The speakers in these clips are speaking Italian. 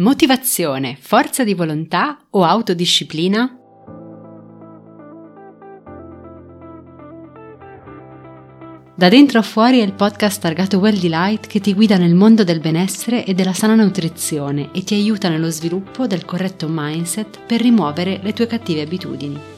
Motivazione, forza di volontà o autodisciplina? Da dentro a fuori è il podcast targato Well Delight che ti guida nel mondo del benessere e della sana nutrizione e ti aiuta nello sviluppo del corretto mindset per rimuovere le tue cattive abitudini.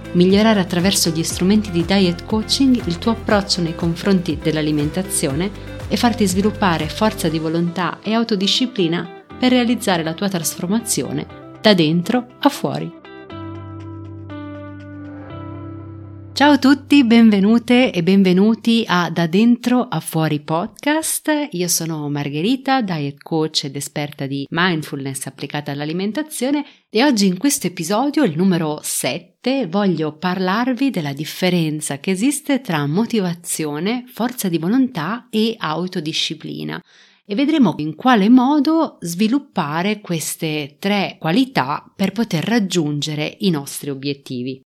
Migliorare attraverso gli strumenti di diet coaching il tuo approccio nei confronti dell'alimentazione e farti sviluppare forza di volontà e autodisciplina per realizzare la tua trasformazione da dentro a fuori. Ciao a tutti, benvenute e benvenuti a Da Dentro a Fuori podcast. Io sono Margherita, diet coach ed esperta di mindfulness applicata all'alimentazione e oggi in questo episodio, il numero 7, voglio parlarvi della differenza che esiste tra motivazione, forza di volontà e autodisciplina e vedremo in quale modo sviluppare queste tre qualità per poter raggiungere i nostri obiettivi.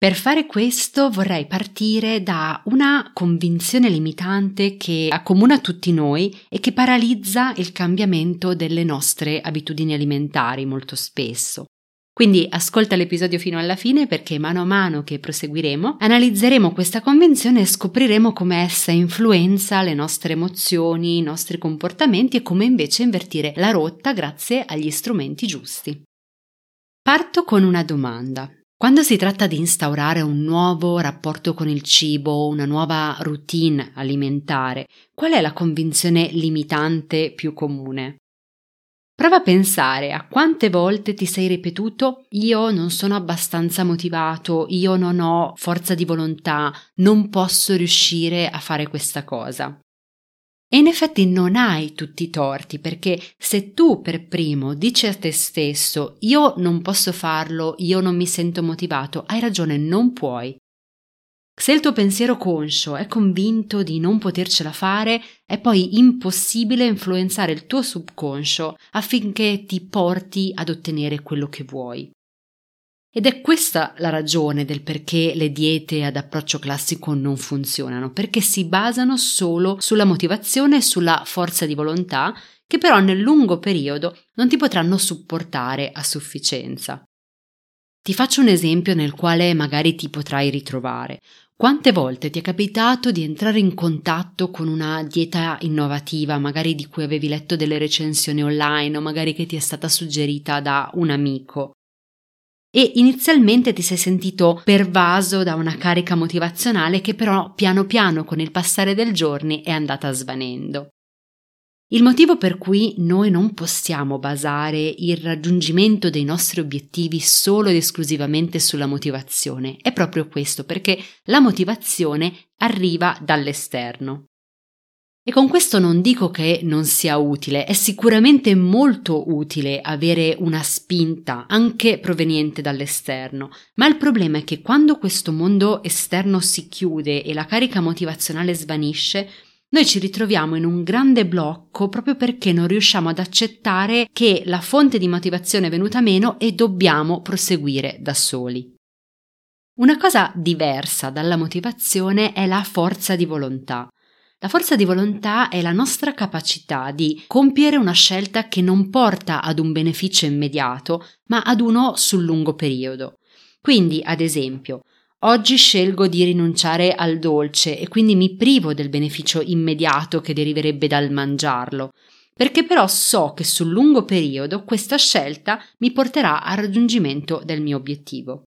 Per fare questo vorrei partire da una convinzione limitante che accomuna tutti noi e che paralizza il cambiamento delle nostre abitudini alimentari molto spesso. Quindi ascolta l'episodio fino alla fine perché mano a mano che proseguiremo analizzeremo questa convinzione e scopriremo come essa influenza le nostre emozioni, i nostri comportamenti e come invece invertire la rotta grazie agli strumenti giusti. Parto con una domanda. Quando si tratta di instaurare un nuovo rapporto con il cibo, una nuova routine alimentare, qual è la convinzione limitante più comune? Prova a pensare a quante volte ti sei ripetuto io non sono abbastanza motivato, io non ho forza di volontà, non posso riuscire a fare questa cosa. E in effetti non hai tutti i torti, perché se tu per primo dici a te stesso io non posso farlo, io non mi sento motivato, hai ragione, non puoi. Se il tuo pensiero conscio è convinto di non potercela fare, è poi impossibile influenzare il tuo subconscio affinché ti porti ad ottenere quello che vuoi. Ed è questa la ragione del perché le diete ad approccio classico non funzionano, perché si basano solo sulla motivazione e sulla forza di volontà, che però nel lungo periodo non ti potranno supportare a sufficienza. Ti faccio un esempio nel quale magari ti potrai ritrovare. Quante volte ti è capitato di entrare in contatto con una dieta innovativa, magari di cui avevi letto delle recensioni online o magari che ti è stata suggerita da un amico? E inizialmente ti sei sentito pervaso da una carica motivazionale che però piano piano con il passare del giorni è andata svanendo. Il motivo per cui noi non possiamo basare il raggiungimento dei nostri obiettivi solo ed esclusivamente sulla motivazione è proprio questo, perché la motivazione arriva dall'esterno. E con questo non dico che non sia utile, è sicuramente molto utile avere una spinta anche proveniente dall'esterno, ma il problema è che quando questo mondo esterno si chiude e la carica motivazionale svanisce, noi ci ritroviamo in un grande blocco proprio perché non riusciamo ad accettare che la fonte di motivazione è venuta meno e dobbiamo proseguire da soli. Una cosa diversa dalla motivazione è la forza di volontà. La forza di volontà è la nostra capacità di compiere una scelta che non porta ad un beneficio immediato, ma ad uno sul lungo periodo. Quindi, ad esempio, oggi scelgo di rinunciare al dolce e quindi mi privo del beneficio immediato che deriverebbe dal mangiarlo, perché però so che sul lungo periodo questa scelta mi porterà al raggiungimento del mio obiettivo.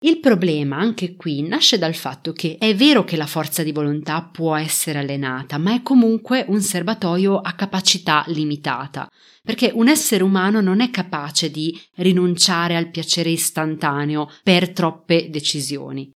Il problema anche qui nasce dal fatto che è vero che la forza di volontà può essere allenata, ma è comunque un serbatoio a capacità limitata, perché un essere umano non è capace di rinunciare al piacere istantaneo per troppe decisioni.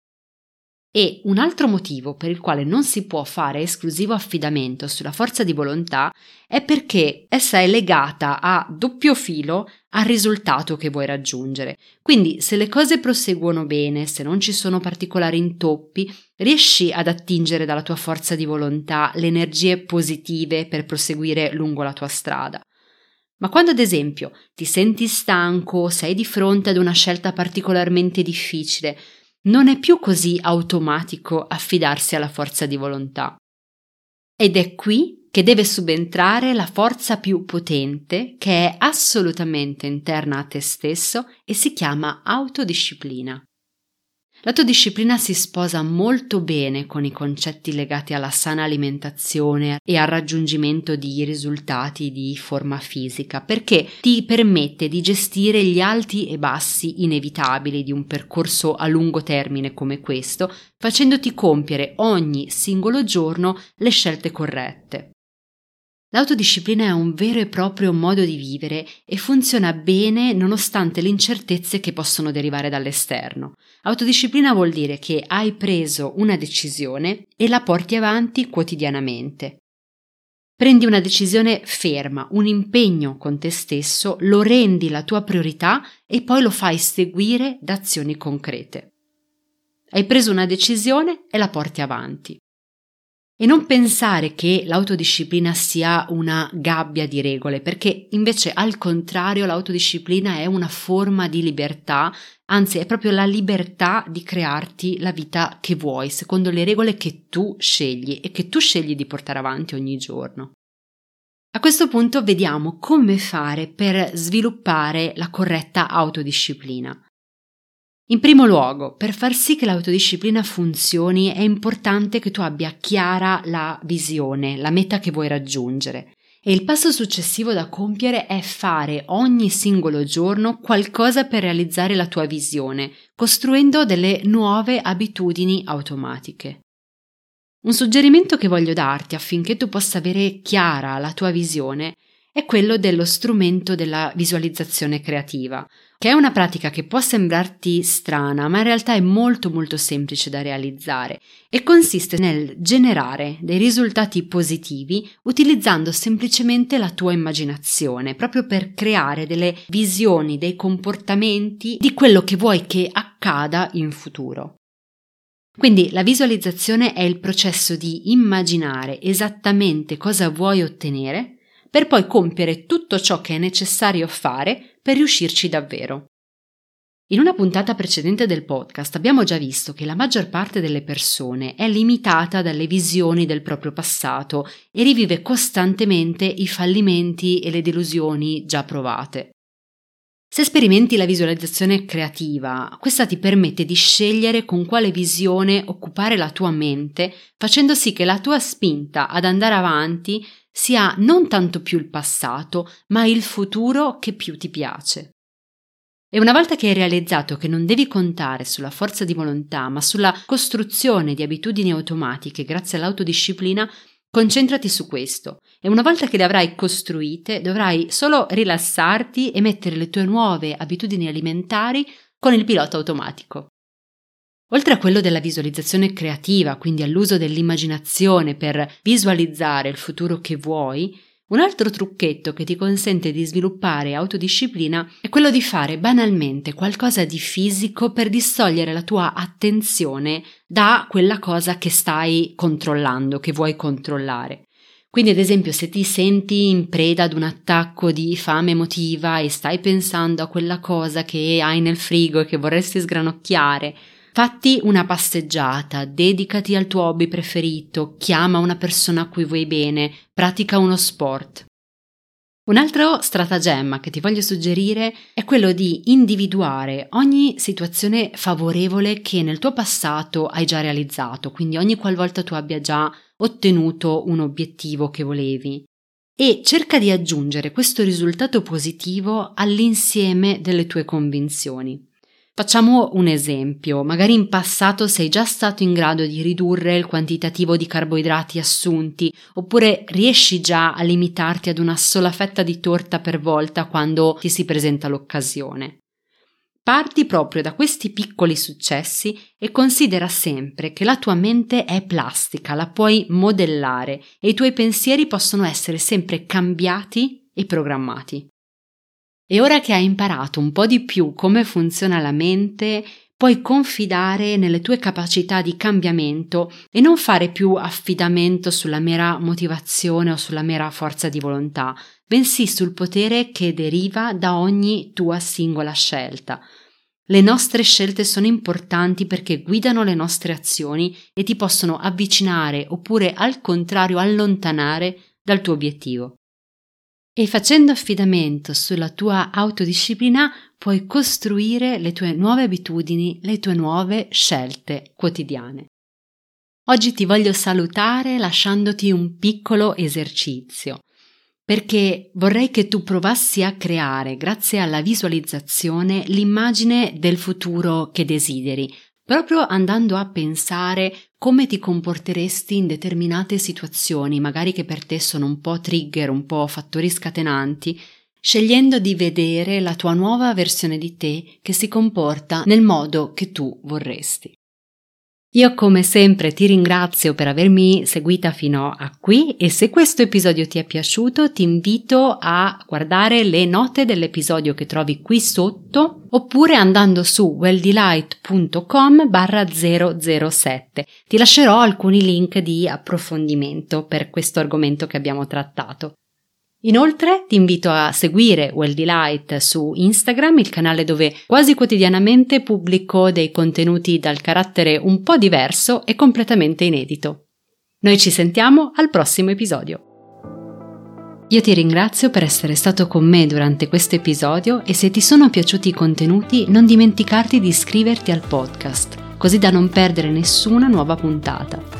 E un altro motivo per il quale non si può fare esclusivo affidamento sulla forza di volontà è perché essa è legata a doppio filo al risultato che vuoi raggiungere. Quindi se le cose proseguono bene, se non ci sono particolari intoppi, riesci ad attingere dalla tua forza di volontà le energie positive per proseguire lungo la tua strada. Ma quando ad esempio ti senti stanco, sei di fronte ad una scelta particolarmente difficile, non è più così automatico affidarsi alla forza di volontà. Ed è qui che deve subentrare la forza più potente che è assolutamente interna a te stesso e si chiama autodisciplina. L'autodisciplina si sposa molto bene con i concetti legati alla sana alimentazione e al raggiungimento di risultati di forma fisica, perché ti permette di gestire gli alti e bassi inevitabili di un percorso a lungo termine come questo, facendoti compiere ogni singolo giorno le scelte corrette. L'autodisciplina è un vero e proprio modo di vivere e funziona bene nonostante le incertezze che possono derivare dall'esterno. Autodisciplina vuol dire che hai preso una decisione e la porti avanti quotidianamente. Prendi una decisione ferma, un impegno con te stesso, lo rendi la tua priorità e poi lo fai seguire da azioni concrete. Hai preso una decisione e la porti avanti. E non pensare che l'autodisciplina sia una gabbia di regole, perché invece al contrario l'autodisciplina è una forma di libertà, anzi è proprio la libertà di crearti la vita che vuoi, secondo le regole che tu scegli e che tu scegli di portare avanti ogni giorno. A questo punto vediamo come fare per sviluppare la corretta autodisciplina. In primo luogo, per far sì che l'autodisciplina funzioni è importante che tu abbia chiara la visione, la meta che vuoi raggiungere. E il passo successivo da compiere è fare ogni singolo giorno qualcosa per realizzare la tua visione, costruendo delle nuove abitudini automatiche. Un suggerimento che voglio darti affinché tu possa avere chiara la tua visione è quello dello strumento della visualizzazione creativa, che è una pratica che può sembrarti strana, ma in realtà è molto molto semplice da realizzare e consiste nel generare dei risultati positivi utilizzando semplicemente la tua immaginazione, proprio per creare delle visioni, dei comportamenti di quello che vuoi che accada in futuro. Quindi la visualizzazione è il processo di immaginare esattamente cosa vuoi ottenere per poi compiere tutto ciò che è necessario fare per riuscirci davvero. In una puntata precedente del podcast abbiamo già visto che la maggior parte delle persone è limitata dalle visioni del proprio passato e rivive costantemente i fallimenti e le delusioni già provate. Se sperimenti la visualizzazione creativa, questa ti permette di scegliere con quale visione occupare la tua mente, facendo sì che la tua spinta ad andare avanti sia non tanto più il passato, ma il futuro che più ti piace. E una volta che hai realizzato che non devi contare sulla forza di volontà, ma sulla costruzione di abitudini automatiche grazie all'autodisciplina, concentrati su questo. E una volta che le avrai costruite, dovrai solo rilassarti e mettere le tue nuove abitudini alimentari con il pilota automatico. Oltre a quello della visualizzazione creativa, quindi all'uso dell'immaginazione per visualizzare il futuro che vuoi, un altro trucchetto che ti consente di sviluppare autodisciplina è quello di fare banalmente qualcosa di fisico per distogliere la tua attenzione da quella cosa che stai controllando, che vuoi controllare. Quindi, ad esempio, se ti senti in preda ad un attacco di fame emotiva e stai pensando a quella cosa che hai nel frigo e che vorresti sgranocchiare, Fatti una passeggiata, dedicati al tuo hobby preferito, chiama una persona a cui vuoi bene, pratica uno sport. Un altro stratagemma che ti voglio suggerire è quello di individuare ogni situazione favorevole che nel tuo passato hai già realizzato, quindi ogni qualvolta tu abbia già ottenuto un obiettivo che volevi e cerca di aggiungere questo risultato positivo all'insieme delle tue convinzioni. Facciamo un esempio, magari in passato sei già stato in grado di ridurre il quantitativo di carboidrati assunti, oppure riesci già a limitarti ad una sola fetta di torta per volta quando ti si presenta l'occasione. Parti proprio da questi piccoli successi e considera sempre che la tua mente è plastica, la puoi modellare e i tuoi pensieri possono essere sempre cambiati e programmati. E ora che hai imparato un po' di più come funziona la mente, puoi confidare nelle tue capacità di cambiamento e non fare più affidamento sulla mera motivazione o sulla mera forza di volontà, bensì sul potere che deriva da ogni tua singola scelta. Le nostre scelte sono importanti perché guidano le nostre azioni e ti possono avvicinare oppure al contrario allontanare dal tuo obiettivo. E facendo affidamento sulla tua autodisciplina puoi costruire le tue nuove abitudini, le tue nuove scelte quotidiane. Oggi ti voglio salutare lasciandoti un piccolo esercizio perché vorrei che tu provassi a creare, grazie alla visualizzazione, l'immagine del futuro che desideri, proprio andando a pensare come ti comporteresti in determinate situazioni, magari che per te sono un po' trigger, un po' fattori scatenanti, scegliendo di vedere la tua nuova versione di te che si comporta nel modo che tu vorresti. Io come sempre ti ringrazio per avermi seguita fino a qui e se questo episodio ti è piaciuto ti invito a guardare le note dell'episodio che trovi qui sotto oppure andando su welldelight.com barra 007. Ti lascerò alcuni link di approfondimento per questo argomento che abbiamo trattato. Inoltre ti invito a seguire Well Delight su Instagram, il canale dove quasi quotidianamente pubblico dei contenuti dal carattere un po' diverso e completamente inedito. Noi ci sentiamo al prossimo episodio. Io ti ringrazio per essere stato con me durante questo episodio e se ti sono piaciuti i contenuti non dimenticarti di iscriverti al podcast, così da non perdere nessuna nuova puntata.